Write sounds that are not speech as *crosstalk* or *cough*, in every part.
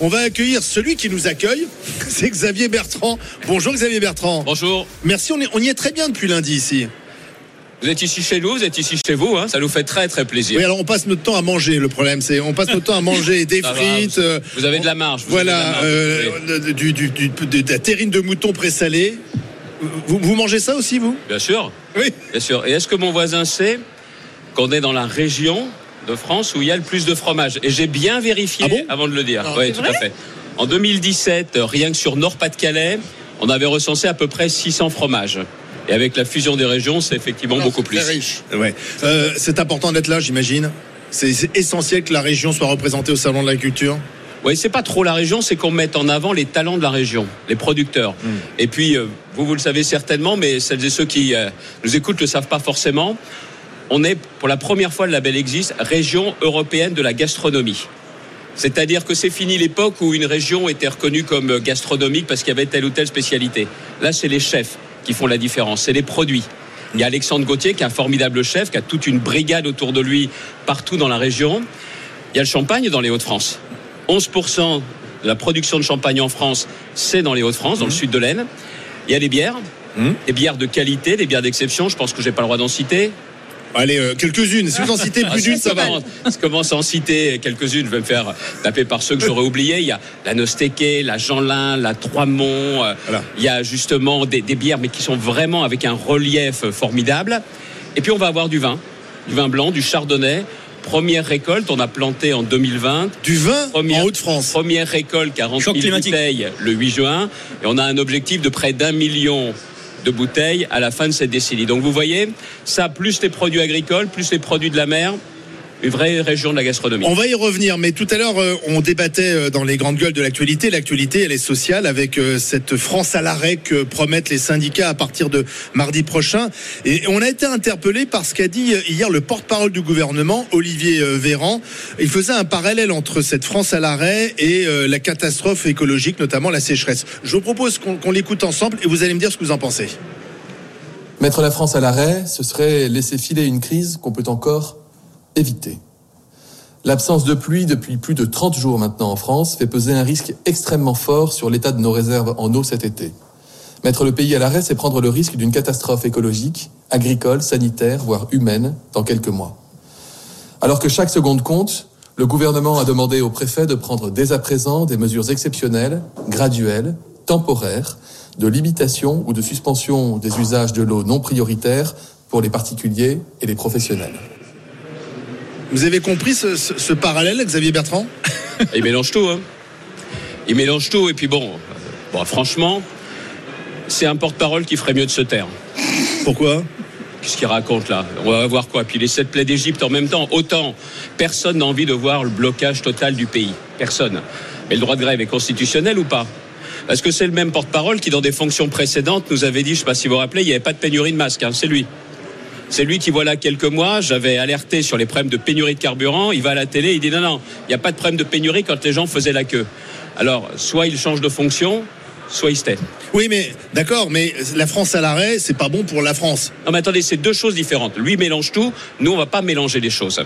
On va accueillir celui qui nous accueille, *laughs* c'est Xavier Bertrand. Bonjour Xavier Bertrand. Bonjour. Merci, on, est, on y est très bien depuis lundi ici. Vous êtes ici chez nous, vous êtes ici chez vous, hein, ça nous fait très très plaisir. Oui, alors on passe notre temps à manger. Le problème, c'est on passe notre temps à manger des *laughs* Ça va, frites. vous- euh, vous avez de la marge, vous Voilà, la marge, euh, oui. du, du, du- de, de la terrine de mouton présalée. Vous, vous mangez ça aussi, vous? Bien sûr, Oui. bien sûr. Et est-ce que mon voisin sait qu'on est dans la région de France où il y a le plus de fromage Et j'ai bien vérifié Ah bon avant de le dire. Ah, oui, tout à fait. En 2017, rien que sur Nord-Pas-de-Calais, on avait recensé à peu près 600 fromages. Et avec la fusion des régions, c'est effectivement beaucoup plus. Très riche. Ouais. Euh, c'est important d'être là, j'imagine. C'est essentiel que la région soit représentée au salon de la culture. Oui, c'est pas trop la région, c'est qu'on mette en avant les talents de la région, les producteurs. Hmm. Et puis, euh, vous, vous le savez certainement, mais celles et ceux qui euh, nous écoutent le savent pas forcément. On est, pour la première fois, le label existe, région européenne de la gastronomie. C'est-à-dire que c'est fini l'époque où une région était reconnue comme gastronomique parce qu'il y avait telle ou telle spécialité. Là, c'est les chefs qui font la différence, c'est les produits. Il y a Alexandre Gauthier qui est un formidable chef, qui a toute une brigade autour de lui partout dans la région. Il y a le champagne dans les Hauts-de-France. 11% de la production de champagne en France, c'est dans les Hauts-de-France, dans le sud de l'Aisne. Il y a les bières, Mhm. des bières de qualité, des bières d'exception. Je pense que j'ai pas le droit d'en citer. Allez, euh, quelques-unes. Si vous en citez Ah, plus d'une, ça va. Je commence à en citer quelques-unes. Je vais me faire taper par ceux que j'aurais oubliés. Il y a la Nostéqué, la Jeanlin, la Trois-Monts. euh, Voilà. Il y a justement des, des bières, mais qui sont vraiment avec un relief formidable. Et puis on va avoir du vin, du vin blanc, du chardonnay. Première récolte, on a planté en 2020. Du vin Première- en Haute-France. Première récolte, 40 Choc 000 climatique. bouteilles le 8 juin. Et on a un objectif de près d'un million de bouteilles à la fin de cette décennie. Donc vous voyez, ça, plus les produits agricoles, plus les produits de la mer, une vraie région de la gastronomie. On va y revenir, mais tout à l'heure, euh, on débattait euh, dans les grandes gueules de l'actualité. L'actualité, elle est sociale avec euh, cette France à l'arrêt que promettent les syndicats à partir de mardi prochain. Et on a été interpellé par ce qu'a dit hier le porte-parole du gouvernement, Olivier Véran. Il faisait un parallèle entre cette France à l'arrêt et la catastrophe écologique, notamment la sécheresse. Je vous propose qu'on qu'on l'écoute ensemble et vous allez me dire ce que vous en pensez. Mettre la France à l'arrêt, ce serait laisser filer une crise qu'on peut encore éviter. L'absence de pluie depuis plus de 30 jours maintenant en France fait peser un risque extrêmement fort sur l'état de nos réserves en eau cet été. Mettre le pays à l'arrêt, c'est prendre le risque d'une catastrophe écologique, agricole, sanitaire, voire humaine dans quelques mois. Alors que chaque seconde compte, le gouvernement a demandé au préfet de prendre dès à présent des mesures exceptionnelles, graduelles, temporaires, de limitation ou de suspension des usages de l'eau non prioritaires pour les particuliers et les professionnels. Vous avez compris ce, ce- ce parallèle, Xavier Bertrand? Il mélange tout, hein. Il mélange tout. Et puis bon, bon franchement, c'est un porte-parole qui ferait mieux de se taire. Pourquoi? Qu'est-ce qu'il raconte là? On va voir quoi Puis les sept plaies d'Égypte en même temps. Autant, personne n'a envie de voir le blocage total du pays. Personne. Mais le droit de grève est constitutionnel ou pas? Parce que c'est le même porte-parole qui, dans des fonctions précédentes, nous avait dit, je ne sais pas si vous vous rappelez, il n'y avait pas de pénurie de masques. hein. C'est lui. C'est lui qui, voilà quelques mois, j'avais alerté sur les problèmes de pénurie de carburant. Il va à la télé, il dit non, non, il n'y a pas de problème de pénurie quand les gens faisaient la queue. Alors, soit il change de fonction, soit il se tait. Oui, mais d'accord, mais la France à l'arrêt, c'est pas bon pour la France. Non, mais attendez, c'est deux choses différentes. Lui mélange tout, nous, on va pas mélanger les choses.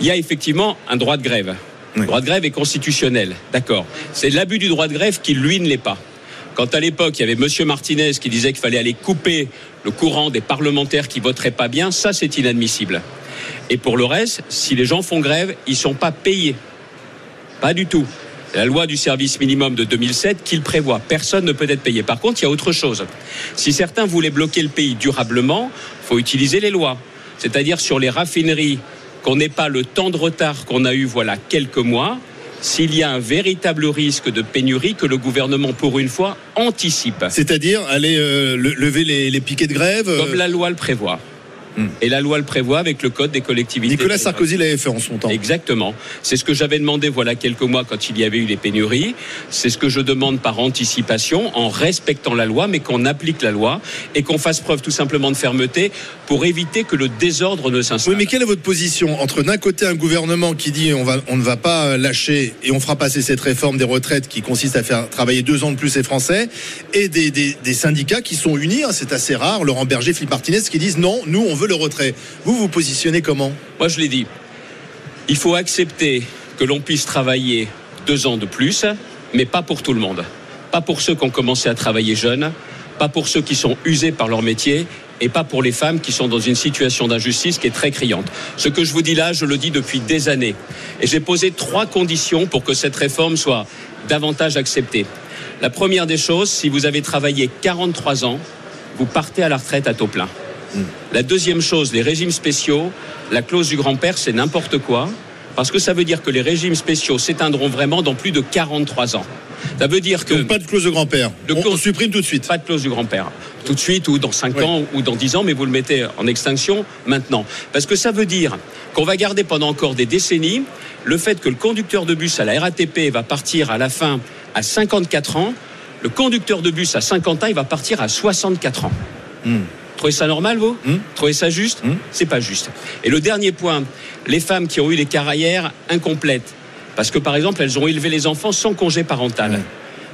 Il y a effectivement un droit de grève. Le droit de grève est constitutionnel, d'accord. C'est l'abus du droit de grève qui, lui, ne l'est pas. Quand à l'époque, il y avait Monsieur Martinez qui disait qu'il fallait aller couper le courant des parlementaires qui voteraient pas bien, ça, c'est inadmissible. Et pour le reste, si les gens font grève, ils sont pas payés. Pas du tout. La loi du service minimum de 2007 qui le prévoit. Personne ne peut être payé. Par contre, il y a autre chose. Si certains voulaient bloquer le pays durablement, faut utiliser les lois. C'est-à-dire sur les raffineries, qu'on n'ait pas le temps de retard qu'on a eu voilà quelques mois, s'il y a un véritable risque de pénurie que le gouvernement, pour une fois, anticipe. C'est-à-dire aller euh, le- lever les, les piquets de grève. euh, Comme la loi le prévoit. Hmm. Et la loi le prévoit avec le code des collectivités. Nicolas Sarkozy l'avait fait en son temps. Exactement. C'est ce que j'avais demandé voilà quelques mois quand il y avait eu les pénuries. C'est ce que je demande par anticipation, en respectant la loi, mais qu'on applique la loi et qu'on fasse preuve tout simplement de fermeté pour éviter que le désordre ne s'installe. Oui, mais quelle est votre position entre d'un côté un gouvernement qui dit on, va, on ne va pas lâcher et on fera passer cette réforme des retraites qui consiste à faire travailler deux ans de plus les Français et des, des- des syndicats qui sont unis, hein, c'est assez rare, Laurent Berger, Philippe Martinez, qui disent non, nous on veut le retrait. Vous vous positionnez comment Moi, je l'ai dit. Il faut accepter que l'on puisse travailler deux ans de plus, mais pas pour tout le monde. Pas pour ceux qui ont commencé à travailler jeunes, pas pour ceux qui sont usés par leur métier et pas pour les femmes qui sont dans une situation d'injustice qui est très criante. Ce que je vous dis là, je le dis depuis des années. Et j'ai posé trois conditions pour que cette réforme soit davantage acceptée. La première des choses, si vous avez travaillé 43 ans, vous partez à la retraite à taux plein. La deuxième chose, les régimes spéciaux, la clause du grand-père, c'est n'importe quoi, parce que ça veut dire que les régimes spéciaux s'éteindront vraiment dans plus de 43 ans. Ça veut dire que. Donc pas de clause de grand-père. On, supprime tout de suite. Pas de clause du grand-père. Tout de suite, ou dans 5 ans, ou dans 10 ans, mais vous le mettez en extinction maintenant. Parce que ça veut dire qu'on va garder pendant encore des décennies le fait que le conducteur de bus à la RATP va partir à la fin à 54 ans. Le conducteur de bus à 50 ans, il va partir à 64 ans. Hmm. Trouvez ça normal, vous hmm. Trouvez ça juste hmm. C'est pas juste. Et le dernier point, les femmes qui ont eu des carrières incomplètes, parce que, par exemple, elles ont élevé les enfants sans congé parental.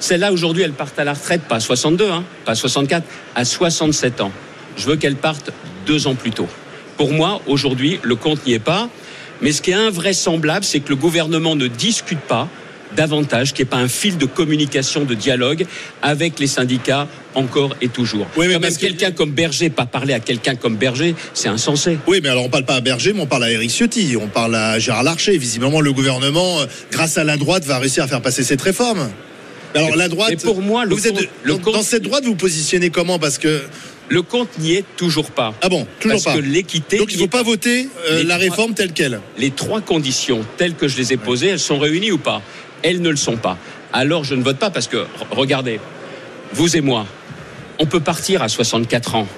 Celles-là, aujourd'hui, elles partent à la retraite, pas à 62, hein, pas à 64, à 67 ans. Je veux qu'elles partent deux ans plus tôt. Pour moi, aujourd'hui, le compte n'y est pas. Mais ce qui est invraisemblable, c'est que le gouvernement ne discute pas davantage, qu'il n'y ait pas un fil de communication, de dialogue avec les syndicats encore et toujours. Oui, mais même quelqu'un comme Berger, pas parler à quelqu'un comme Berger, c'est insensé. Oui, mais alors on parle pas à Berger, mais on parle à Eric Ciotti, on parle à Gérard Larcher. Visiblement, le gouvernement, euh, grâce à la droite, va réussir à faire passer cette réforme. Alors la droite, pour moi, le dans cette droite, vous vous positionnez comment? Parce que le compte n'y est toujours pas. Ah bon, toujours pas. Parce que l'équité. Donc il ne faut pas voter euh, la réforme telle qu'elle. Les trois conditions telles que je les ai posées, elles sont réunies ou pas? Elles ne le sont pas. Alors je ne vote pas parce que, regardez, vous et moi, on peut partir à 64 ans.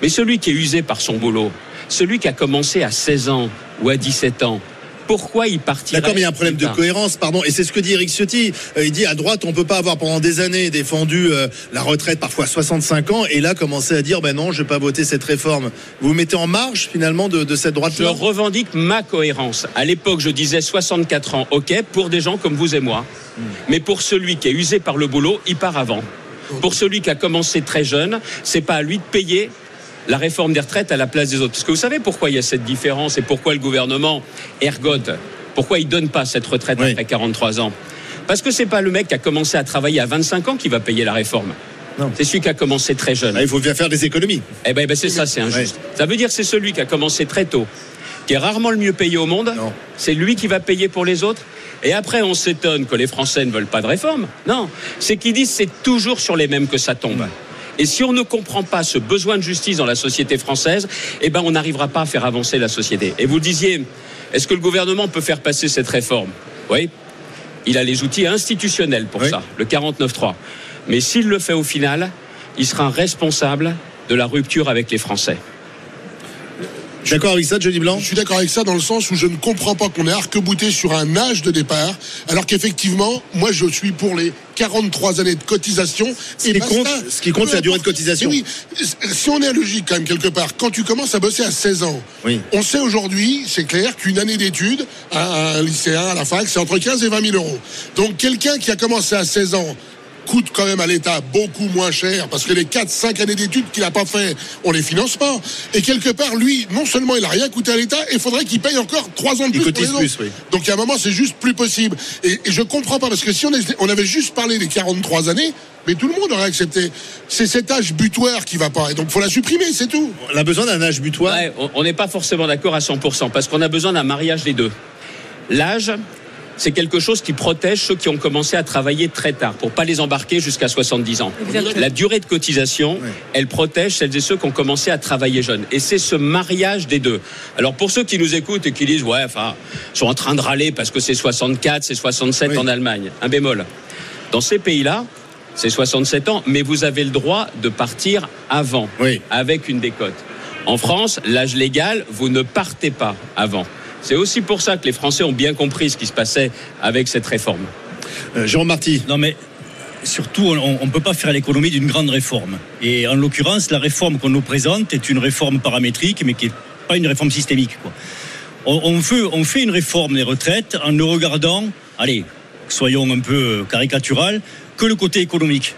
Mais celui qui est usé par son boulot, celui qui a commencé à 16 ans ou à 17 ans, pourquoi il partirait D'accord, mais il y a un problème de cohérence, pardon. Et c'est ce que dit Eric Ciotti. Euh, il dit à droite, on peut pas avoir pendant des années défendu euh, la retraite parfois à 65 ans et là commencer à dire ben non, je vais pas voter cette réforme. Vous vous mettez en marge finalement de, cette droite Je revendique ma cohérence. À l'époque, je disais 64 ans, ok, pour des gens comme vous et moi. Hmm. Mais pour celui qui est usé par le boulot, il part avant. Pour celui qui a commencé très jeune, c'est pas à lui de payer la réforme des retraites à la place des autres. Parce que vous savez pourquoi il y a cette différence et pourquoi le gouvernement ergote Pourquoi il ne donne pas cette retraite après 43 ans? Parce que ce n'est pas le mec qui a commencé à travailler à 25 ans qui va payer la réforme. C'est celui qui a commencé très jeune. Ah, il faut bien faire des économies. Eh ben, ben c'est ça, c'est injuste. Ça veut dire que c'est celui qui a commencé très tôt, qui est rarement le mieux payé au monde. C'est lui qui va payer pour les autres. Et après, on s'étonne que les Français ne veulent pas de réforme. Non, c'est qu'ils disent c'est toujours sur les mêmes que ça tombe. Et si on ne comprend pas ce besoin de justice dans la société française, eh ben, on n'arrivera pas à faire avancer la société. Et vous disiez, est-ce que le gouvernement peut faire passer cette réforme? Oui. Il a les outils institutionnels pour ça, le 49.3. Mais s'il le fait au final, il sera responsable de la rupture avec les Français. D'accord avec ça, Johnny Blanc Je suis d'accord avec ça dans le sens où je ne comprends pas qu'on ait arc-bouté sur un âge de départ, alors qu'effectivement, moi je suis pour les 43 années de cotisation. Ce, et qui, compte, ce qui compte, c'est la durée de cotisation. Oui, si on est à logique quand même quelque part, quand tu commences à bosser à 16 ans, oui. on sait aujourd'hui, c'est clair, qu'une année d'études à un lycéen, à la fac, c'est entre 15 et 20 000 euros. Donc quelqu'un qui a commencé à 16 ans coûte quand même à l'État beaucoup moins cher parce que les 4-5 années d'études qu'il n'a pas fait, on les finance pas. Et quelque part, lui, non seulement il n'a rien coûté à l'État, il faudrait qu'il paye encore 3 ans de plus. Pour plus Donc à un moment, c'est juste plus possible. Et, je je comprends pas parce que si on, on avait juste parlé des 43 années, mais tout le monde aurait accepté. C'est cet âge butoir qui va pas. Et donc, faut la supprimer, c'est tout. On a besoin d'un âge butoir. on n'est pas forcément d'accord à 100%, parce qu'on a besoin d'un mariage des deux. L'âge, c'est quelque chose qui protège ceux qui ont commencé à travailler très tard, pour pas les embarquer jusqu'à 70 ans. La durée de cotisation, elle protège celles et ceux qui ont commencé à travailler jeunes. Et c'est ce mariage des deux. Alors pour ceux qui nous écoutent et qui disent, ouais, enfin, sont en train de râler parce que c'est 64, c'est 67 en Allemagne, un bémol. Dans ces pays-là, c'est 67 ans, mais vous avez le droit de partir avant, avec une décote. En France, l'âge légal, vous ne partez pas avant. C'est aussi pour ça que les Français ont bien compris ce qui se passait avec cette réforme. Euh, Jérôme Marty. Non mais surtout, on ne peut pas faire l'économie d'une grande réforme. Et en l'occurrence, la réforme qu'on nous présente est une réforme paramétrique, mais qui n'est pas une réforme systémique. On, fait, on fait une réforme des retraites en ne regardant, allez, soyons un peu caricatural, que le côté économique.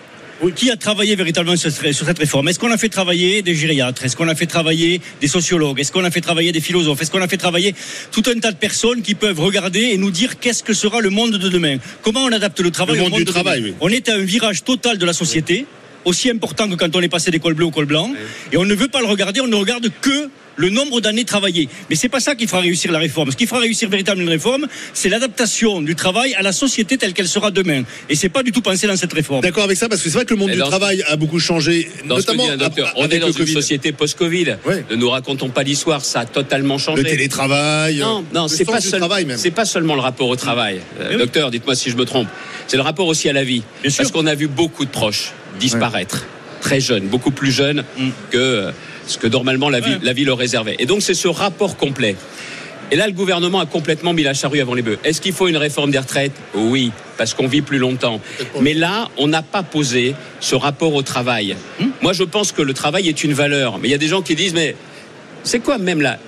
Qui a travaillé véritablement sur cette réforme? Est-ce qu'on a fait travailler des gériatres? Est-ce qu'on a fait travailler des sociologues? Est-ce qu'on a fait travailler des philosophes? Est-ce qu'on a fait travailler tout un tas de personnes qui peuvent regarder et nous dire qu'est-ce que sera le monde de demain? Comment on adapte le travail au monde, du travail oui. On est à un virage total de la société aussi important que quand on est passé des col bleu au col blanc. Et on ne veut pas le regarder, on ne regarde que le nombre d'années travaillées. Mais c'est pas ça qui fera réussir la réforme. Ce qui fera réussir véritablement une réforme, c'est l'adaptation du travail à la société telle qu'elle sera demain. Et c'est pas du tout pensé dans cette réforme. D'accord avec ça, parce que c'est vrai que le monde du travail a beaucoup changé, notamment. on est dans une société post-Covid. Ne nous racontons pas l'histoire, ça a totalement changé. Le télétravail. Non, non, c'est pas, c'est pas seulement le rapport au travail. Euh, docteur, dites-moi si je me trompe. C'est le rapport aussi à la vie. parce qu'on a vu beaucoup de proches disparaître, très jeunes, beaucoup plus jeunes mm. que euh, ce que normalement la vie, la vie leur réservait. Et donc c'est ce rapport complet. Et là, le gouvernement a complètement mis la charrue avant les bœufs. Est-ce qu'il faut une réforme des retraites? Oui, parce qu'on vit plus longtemps. Mais là, on n'a pas posé ce rapport au travail. Hmm? Moi, je pense que le travail est une valeur. Mais il y a des gens qui disent, mais c'est quoi même là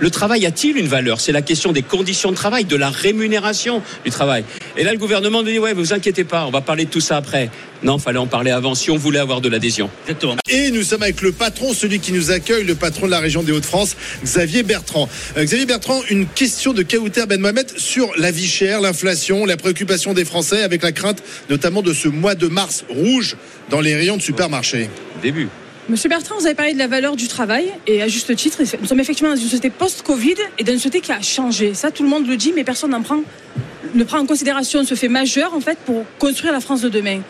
le travail a-t-il une valeur? C'est la question des conditions de travail, de la rémunération du travail. Et là, le gouvernement nous dit ouais, vous inquiétez pas, on va parler de tout ça après. Non, fallait en parler avant si on voulait avoir de l'adhésion. Exactement. Et nous sommes avec le patron, celui qui nous accueille, le patron de la région des Hauts-de-France, Xavier Bertrand. Euh, Xavier Bertrand, une question de Kaouter Ben Mohamed sur la vie chère, l'inflation, la préoccupation des Français avec la crainte notamment de ce mois de mars rouge dans les rayons de supermarchés. Début. Monsieur Bertrand, vous avez parlé de la valeur du travail, et à juste titre, nous sommes effectivement dans une société post-Covid et dans une société qui a changé. Ça, tout le monde le dit, mais personne n'en prend, ne prend en considération ce fait majeur, en fait, pour construire la France de demain.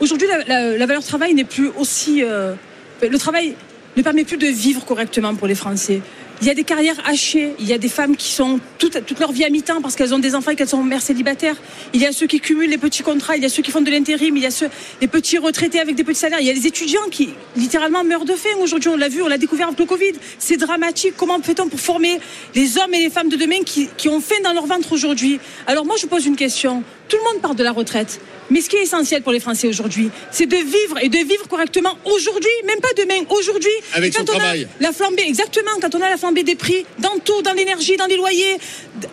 Aujourd'hui, la, valeur travail n'est plus aussi. Euh, le travail ne permet plus de vivre correctement pour les Français. Il y a des carrières hachées. Il y a des femmes qui sont toute, leur vie à mi-temps parce qu'elles ont des enfants et qu'elles sont mères célibataires. Il y a ceux qui cumulent les petits contrats. Il y a ceux qui font de l'intérim. Il y a ceux, les petits retraités avec des petits salaires. Il y a les étudiants qui littéralement meurent de faim. Aujourd'hui, on l'a vu, on l'a découvert avec le Covid. C'est dramatique. Comment fait-on pour former les hommes et les femmes de demain qui, qui ont faim dans leur ventre aujourd'hui? Alors moi, je pose une question. Tout le monde parle de la retraite. Mais ce qui est essentiel pour les Français aujourd'hui, c'est de vivre et de vivre correctement aujourd'hui, même pas demain, aujourd'hui. Avec quand on travail. A la flambée, exactement, quand on a la flambée des prix dans tout, dans l'énergie, dans les loyers,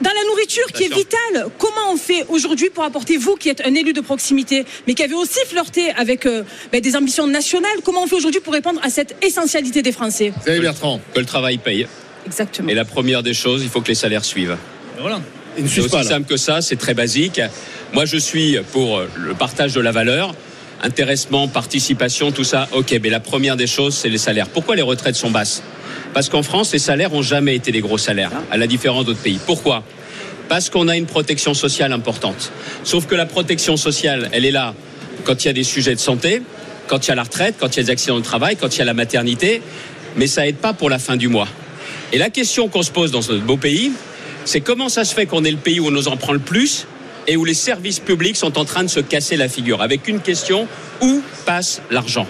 dans la nourriture qui est vitale. Comment on fait aujourd'hui pour apporter, vous qui êtes un élu de proximité, mais qui avez aussi flirté avec euh, ben, des ambitions nationales, comment on fait aujourd'hui pour répondre à cette essentialité des Français? Vous Bertrand. Que le travail paye. Exactement. Et la première des choses, il faut que les salaires suivent. Voilà. C'est aussi simple que ça, c'est très basique. Moi, je suis pour le partage de la valeur. Intéressement, participation, tout ça, ok, mais la première des choses, c'est les salaires. Pourquoi les retraites sont basses? Parce qu'en France, les salaires ont jamais été des gros salaires, à la différence d'autres pays. Pourquoi? Parce qu'on a une protection sociale importante. Sauf que la protection sociale, elle est là quand il y a des sujets de santé, quand il y a la retraite, quand il y a des accidents de travail, quand il y a la maternité, mais ça aide pas pour la fin du mois. Et la question qu'on se pose dans ce beau pays, c'est comment ça se fait qu'on est le pays où on nous en prend le plus et où les services publics sont en train de se casser la figure avec une question où passe l'argent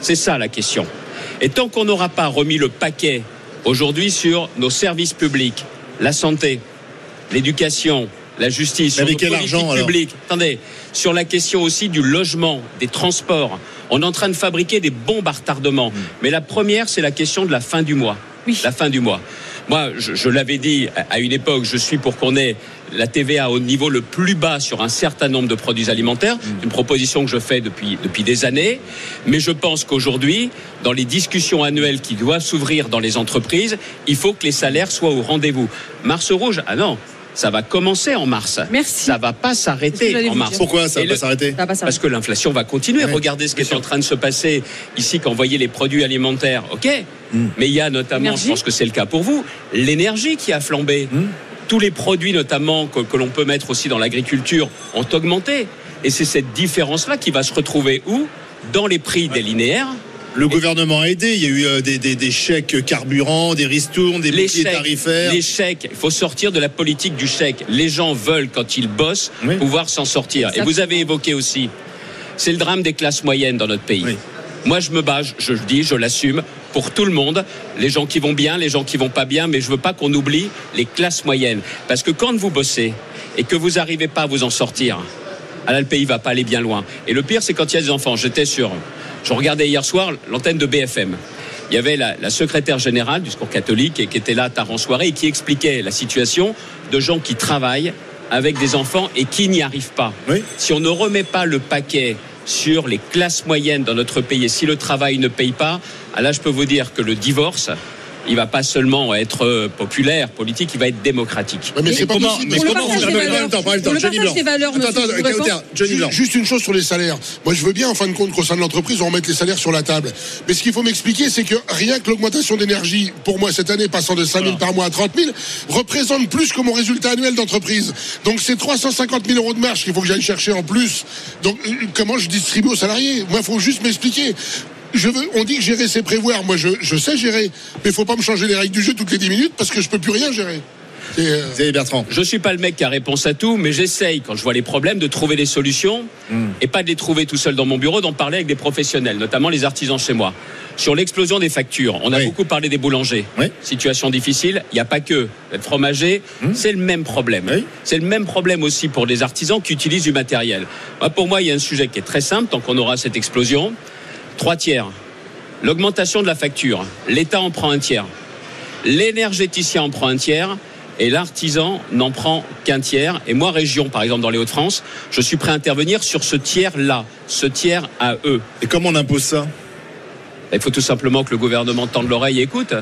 C'est ça la question. Et tant qu'on n'aura pas remis le paquet aujourd'hui sur nos services publics, la santé, l'éducation, la justice, sur nos politiques publiques, attendez, sur la question aussi du logement, des transports, on est en train de fabriquer des bombes à retardement. Hmm. Mais la première, c'est la question de la fin du mois. Oui. La fin du mois. Moi, je, l'avais dit à une époque, je suis pour qu'on ait la TVA au niveau le plus bas sur un certain nombre de produits alimentaires. C'est mm. une proposition que je fais depuis, depuis des années. Mais je pense qu'aujourd'hui, dans les discussions annuelles qui doivent s'ouvrir dans les entreprises, il faut que les salaires soient au rendez-vous. Mars rouge, ah non, ça va commencer en mars. Merci. Ça va pas s'arrêter en mars. Pourquoi ça va pas s'arrêter Parce que l'inflation va continuer. Regardez ce qui est en train de se passer ici quand vous voyez les produits alimentaires. OK hmm. Mais il y a notamment, je pense que c'est le cas pour vous, l'énergie qui a flambé. Hmm. Tous les produits notamment que, que l'on peut mettre aussi dans l'agriculture ont augmenté. Et c'est cette différence-là qui va se retrouver où? Dans les prix des linéaires le gouvernement a aidé. Il y a eu euh, des, chèques carburant, des ristournes, des boucliers tarifaires. Les chèques, il faut sortir de la politique du chèque. Les gens veulent, quand ils bossent, pouvoir s'en sortir. Et vous avez évoqué aussi, c'est le drame des classes moyennes dans notre pays. Moi, je me bats, je le dis, je l'assume, pour tout le monde, les gens qui vont bien, les gens qui vont pas bien, mais je veux pas qu'on oublie les classes moyennes. Parce que quand vous bossez et que vous n'arrivez pas à vous en sortir, ah là, le pays va pas aller bien loin. Et le pire, c'est quand il y a des enfants. J'étais sur je regardais hier soir l'antenne de BFM. Il y avait la, secrétaire générale du secours catholique et qui était là tard en soirée et qui expliquait la situation de gens qui travaillent avec des enfants et qui n'y arrivent pas. Si on ne remet pas le paquet sur les classes moyennes dans notre pays. Et si le travail ne paye pas, ah là, je peux vous dire que le divorce, il va pas seulement être euh, populaire, politique, il va être démocratique. Ouais, mais c'est pas comment- possible. mais comment on Johnny. Juste une chose sur les salaires. Moi, je veux bien, en fin de compte, qu'au sein de l'entreprise, on remette les salaires sur la table. Mais ce qu'il faut m'expliquer, c'est que rien que l'augmentation d'énergie, pour moi, cette année, passant de 5 000 par mois à 30 000, représente plus que mon résultat annuel d'entreprise. Donc, c'est 350 000 euros de marge qu'il faut que j'aille chercher en plus. Donc, euh, comment je distribue aux salariés? Moi, il faut juste m'expliquer. Je veux, on dit que gérer, c'est prévoir. Moi, je, je sais gérer. Mais il faut pas me changer les règles du jeu toutes les 10 minutes parce que je peux plus rien gérer. Euh, Bertrand. Je suis pas le mec qui a réponse à tout, mais j'essaye, quand je vois les problèmes, de trouver des solutions et pas de les trouver tout seul dans mon bureau, d'en parler avec des professionnels, notamment les artisans chez moi. Sur l'explosion des factures, on a Oui. beaucoup parlé des boulangers. Oui. Situation difficile, il n'y a pas que être fromager, c'est le même problème. Oui. C'est le même problème aussi pour les artisans qui utilisent du matériel. Moi, pour moi, il y a un sujet qui est très simple, tant qu'on aura cette explosion. Trois tiers. L'augmentation de la facture, l'État en prend un tiers. L'énergéticien en prend un tiers et l'artisan n'en prend qu'un tiers. Et moi, région, par exemple, dans les Hauts-de-France, je suis prêt à intervenir sur ce tiers-là, ce tiers à eux. Et comment on impose ça? Il faut tout simplement que le gouvernement tende l'oreille et écoute.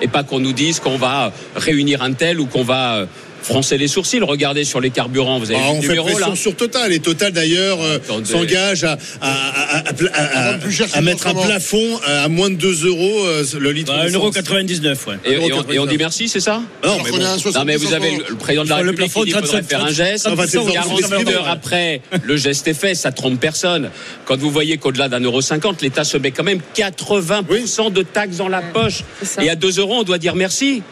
Et pas qu'on nous dise qu'on va réunir un tel ou qu'on va euh, froncer les sourcils. Regardez sur les carburants, vous avez Ah, vu on le fait numéro pression là sur Total et Total d'ailleurs euh, s'engage à, à, à- à- mettre un plafond à moins de 2 euros euh, le litre. Bah, d'essence. 1,99€, ouais. et, et on, et on dit merci, c'est ça? Non, alors mais bon. est à 70 Non mais vous avez le, président de la République plafond, qui dit qu'il faudrait 37, faire un geste. Enfin, c'est le 48 ordre heures après, le geste est fait, ça trompe personne. Quand vous voyez qu'au-delà d'un euro cinquante, l'État se met quand même 80% de taxes dans la poche. Et à 2 euros, on doit dire merci.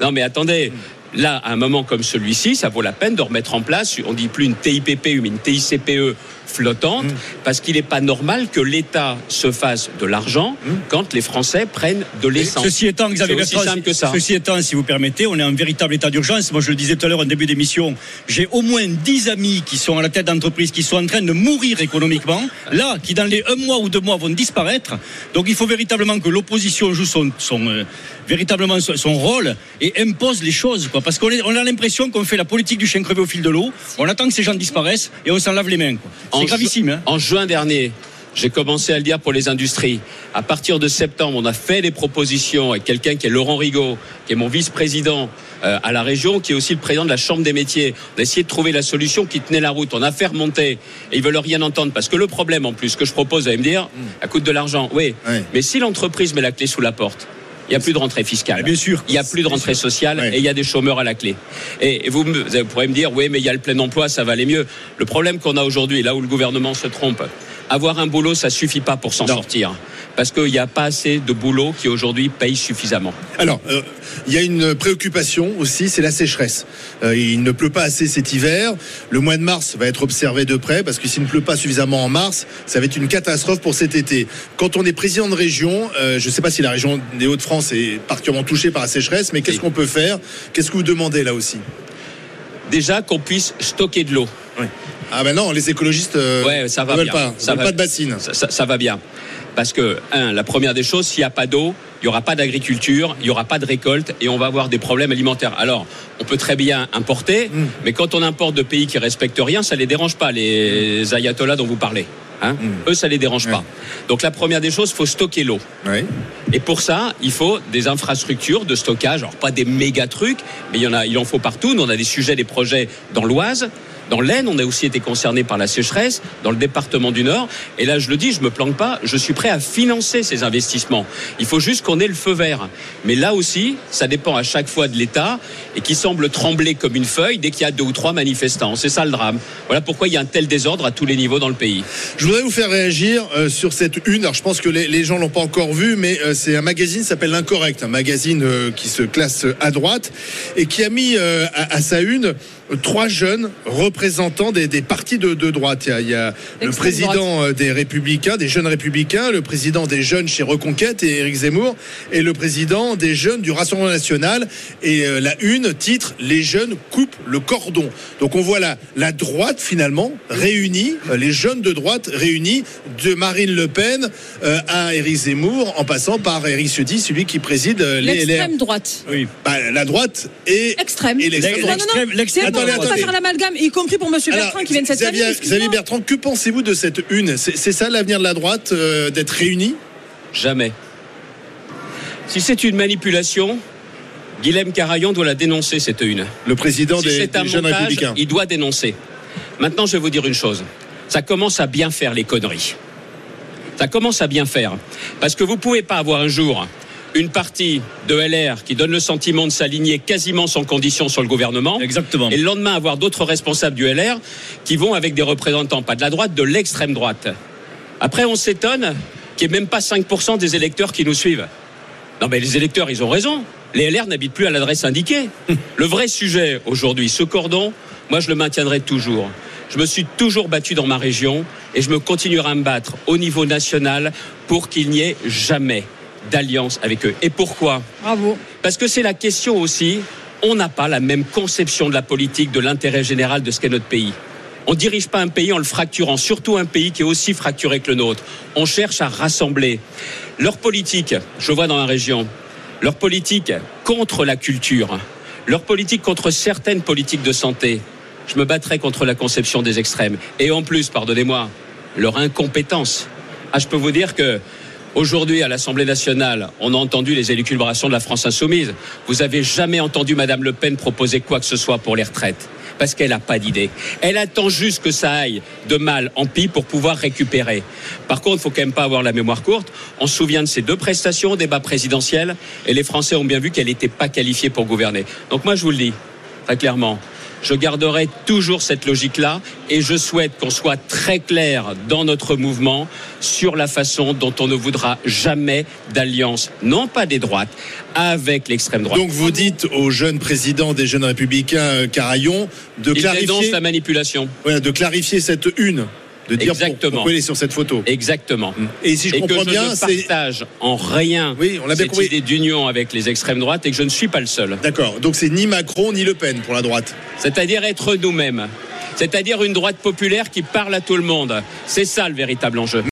Non mais attendez. Là, à un moment comme celui-ci, ça vaut la peine de remettre en place, on dit plus une TIPP, mais une TICPE flottante, parce qu'il n'est pas normal que l'État se fasse de l'argent quand les Français prennent de l'essence. Ceci étant, Xavier Bertrand, simple que ça. ceci étant, si vous permettez, on est en véritable état d'urgence. Moi, je le disais tout à l'heure en début d'émission, j'ai au moins 10 amis qui sont à la tête d'entreprise, qui sont en train de mourir économiquement, là, qui dans les un mois ou deux mois vont disparaître. Donc, il faut véritablement que l'opposition joue son, son euh, véritablement son rôle et impose les choses, quoi. Parce qu'on on a l'impression qu'on fait la politique du chien crevé au fil de l'eau. On attend que ces gens disparaissent et on s'en lave les mains. C'est gravissime. Hein. En juin dernier, j'ai commencé à le dire pour les industries. À partir de septembre, on a fait des propositions avec quelqu'un qui est Laurent Rigaud, qui est mon vice-président euh, à la région, qui est aussi le président de la Chambre des métiers. On a essayé de trouver la solution qui tenait la route. On a fait remonter et ils veulent rien entendre parce que le problème, en plus, que je propose, vous allez me dire, ça coûte de l'argent. Oui, mais si l'entreprise met la clé sous la porte. Il n'y a plus de rentrée fiscale. Bien sûr. Il n'y a plus de rentrée sociale Ouais. et il y a des chômeurs à la clé. Et, vous, me- vous pourrez me dire, oui, mais il y a le plein emploi, ça va aller mieux. Le problème qu'on a aujourd'hui, là où le gouvernement se trompe, avoir un boulot, ça suffit pas pour s'en sortir. Parce qu'il n'y a pas assez de boulot qui aujourd'hui paye suffisamment. Alors, euh, il y a une préoccupation aussi, c'est la sécheresse. Euh, il ne pleut pas assez cet hiver. Le mois de mars va être observé de près parce que s'il ne pleut pas suffisamment en mars, ça va être une catastrophe pour cet été. Quand on est président de région, euh, je ne sais pas si la région des Hauts-de-France est particulièrement touchée par la sécheresse, mais qu'est-ce qu'on peut faire? Qu'est-ce que vous demandez là aussi? Déjà qu'on puisse stocker de l'eau. Ah ben non, les écologistes euh, Ouais, ça va ne veulent bien. pas, Ça veulent va- pas de bassine. Ça, ça- ça va bien. Parce que, un, la première des choses, s'il n'y a pas d'eau, il n'y aura pas d'agriculture, il n'y aura pas de récolte et on va avoir des problèmes alimentaires. Alors, on peut très bien importer, Mm. mais quand on importe de pays qui respectent rien, ça les dérange pas, les ayatollahs dont vous parlez. Hein Eux, ça les dérange Mm. Pas. Donc, la première des choses, il faut stocker l'eau. Et pour ça, il faut des infrastructures de stockage. Alors pas des méga trucs, mais il y en a, il en faut partout. Nous, on a des sujets, des projets dans l'Oise. Dans l'Aisne, on a aussi été concerné par la sécheresse, dans le département du Nord. Et là, je le dis, je me planque pas, je suis prêt à financer ces investissements. Il faut juste qu'on ait le feu vert. Mais là aussi, ça dépend à chaque fois de l'État et qui semble trembler comme une feuille dès qu'il y a deux ou trois manifestants. C'est ça le drame. Voilà pourquoi il y a un tel désordre à tous les niveaux dans le pays. Je voudrais vous faire réagir euh, sur cette une. Alors, je pense que les, les gens l'ont pas encore vu, mais euh, c'est un magazine qui s'appelle L'Incorrect, un magazine euh, qui se classe à droite et qui a mis euh, à, sa une trois jeunes représentants des, des partis de, de droite. Il y a, il y a le président euh, des Républicains, des jeunes Républicains, le président des jeunes chez Reconquête et Éric Zemmour, et le président des jeunes du Rassemblement National. Et euh, la une titre Les jeunes coupent le cordon. Donc on voit la, la droite finalement réunie, euh, les jeunes de droite réunis, de Marine Le Pen euh, à Éric Zemmour, en passant par Éric Ciotti, celui qui préside euh, les LR. L'extrême droite. Oui. Bah, la droite et, Extrême. et l'extrême Non, droite. non, non, L'extrême- attendez, on peut pas attendez. faire l'amalgame, y compris pour Monsieur Bertrand qui vient de cette. Xavier. Xavier Bertrand, que pensez-vous de cette une C'est c'est ça l'avenir de la droite, euh, d'être réunis Jamais. Si c'est une manipulation, Guilhem Carayon doit la dénoncer, cette une. Le président Si des, c'est un des jeunes montage, républicains. il doit dénoncer. Maintenant, je vais vous dire une chose. Ça commence à bien faire les conneries. Ça commence à bien faire. Parce que vous pouvez pas avoir un jour une partie de LR qui donne le sentiment de s'aligner quasiment sans condition sur le gouvernement. Exactement. Et le lendemain, avoir d'autres responsables du LR qui vont avec des représentants, pas de la droite, de l'extrême droite. Après, on s'étonne qu'il n'y ait même pas 5% des électeurs qui nous suivent. Non, mais les électeurs, ils ont raison. Les LR n'habitent plus à l'adresse indiquée. *laughs* Le vrai sujet aujourd'hui, ce cordon, moi, je le maintiendrai toujours. Je me suis toujours battu dans ma région et je me continuerai à me battre au niveau national pour qu'il n'y ait jamais d'alliance avec eux. Et pourquoi Bravo. parce que c'est la question aussi, on n'a pas la même conception de la politique, de l'intérêt général de ce qu'est notre pays. On ne dirige pas un pays en le fracturant, surtout un pays qui est aussi fracturé que le nôtre. On cherche à rassembler. Leur politique, je vois dans la région, leur politique contre la culture, leur politique contre certaines politiques de santé, je me battrai contre la conception des extrêmes. Et en plus, pardonnez-moi, leur incompétence. Ah, je peux vous dire que Aujourd'hui, à l'Assemblée nationale, on a entendu les élucubrations de la France insoumise. Vous avez jamais entendu Madame Le Pen proposer quoi que ce soit pour les retraites. Parce qu'elle n'a pas d'idée. Elle attend juste que ça aille de mal en pis pour pouvoir récupérer. Par contre, il faut quand même pas avoir la mémoire courte. On se souvient de ces deux prestations au débat présidentiel et les Français ont bien vu qu'elle n'était pas qualifiée pour gouverner. Donc moi, je vous le dis, très clairement, je garderai toujours cette logique-là et je souhaite qu'on soit très clair dans notre mouvement sur la façon dont on ne voudra jamais d'alliance, non pas des droites, avec l'extrême droite. Donc vous dites au jeune président des jeunes républicains euh, Carayon de Il clarifier, la manipulation. de clarifier cette une, de dire Exactement. sur cette photo. Exactement. Et si je et comprends que je bien, ne c'est partage en rien Oui, on cette compris. idée d'union avec les extrêmes droites et que je ne suis pas le seul. d'accord. Donc c'est ni Macron ni Le Pen pour la droite. C'est-à-dire être nous-mêmes. C'est-à-dire une droite populaire qui parle à tout le monde. C'est ça le véritable enjeu.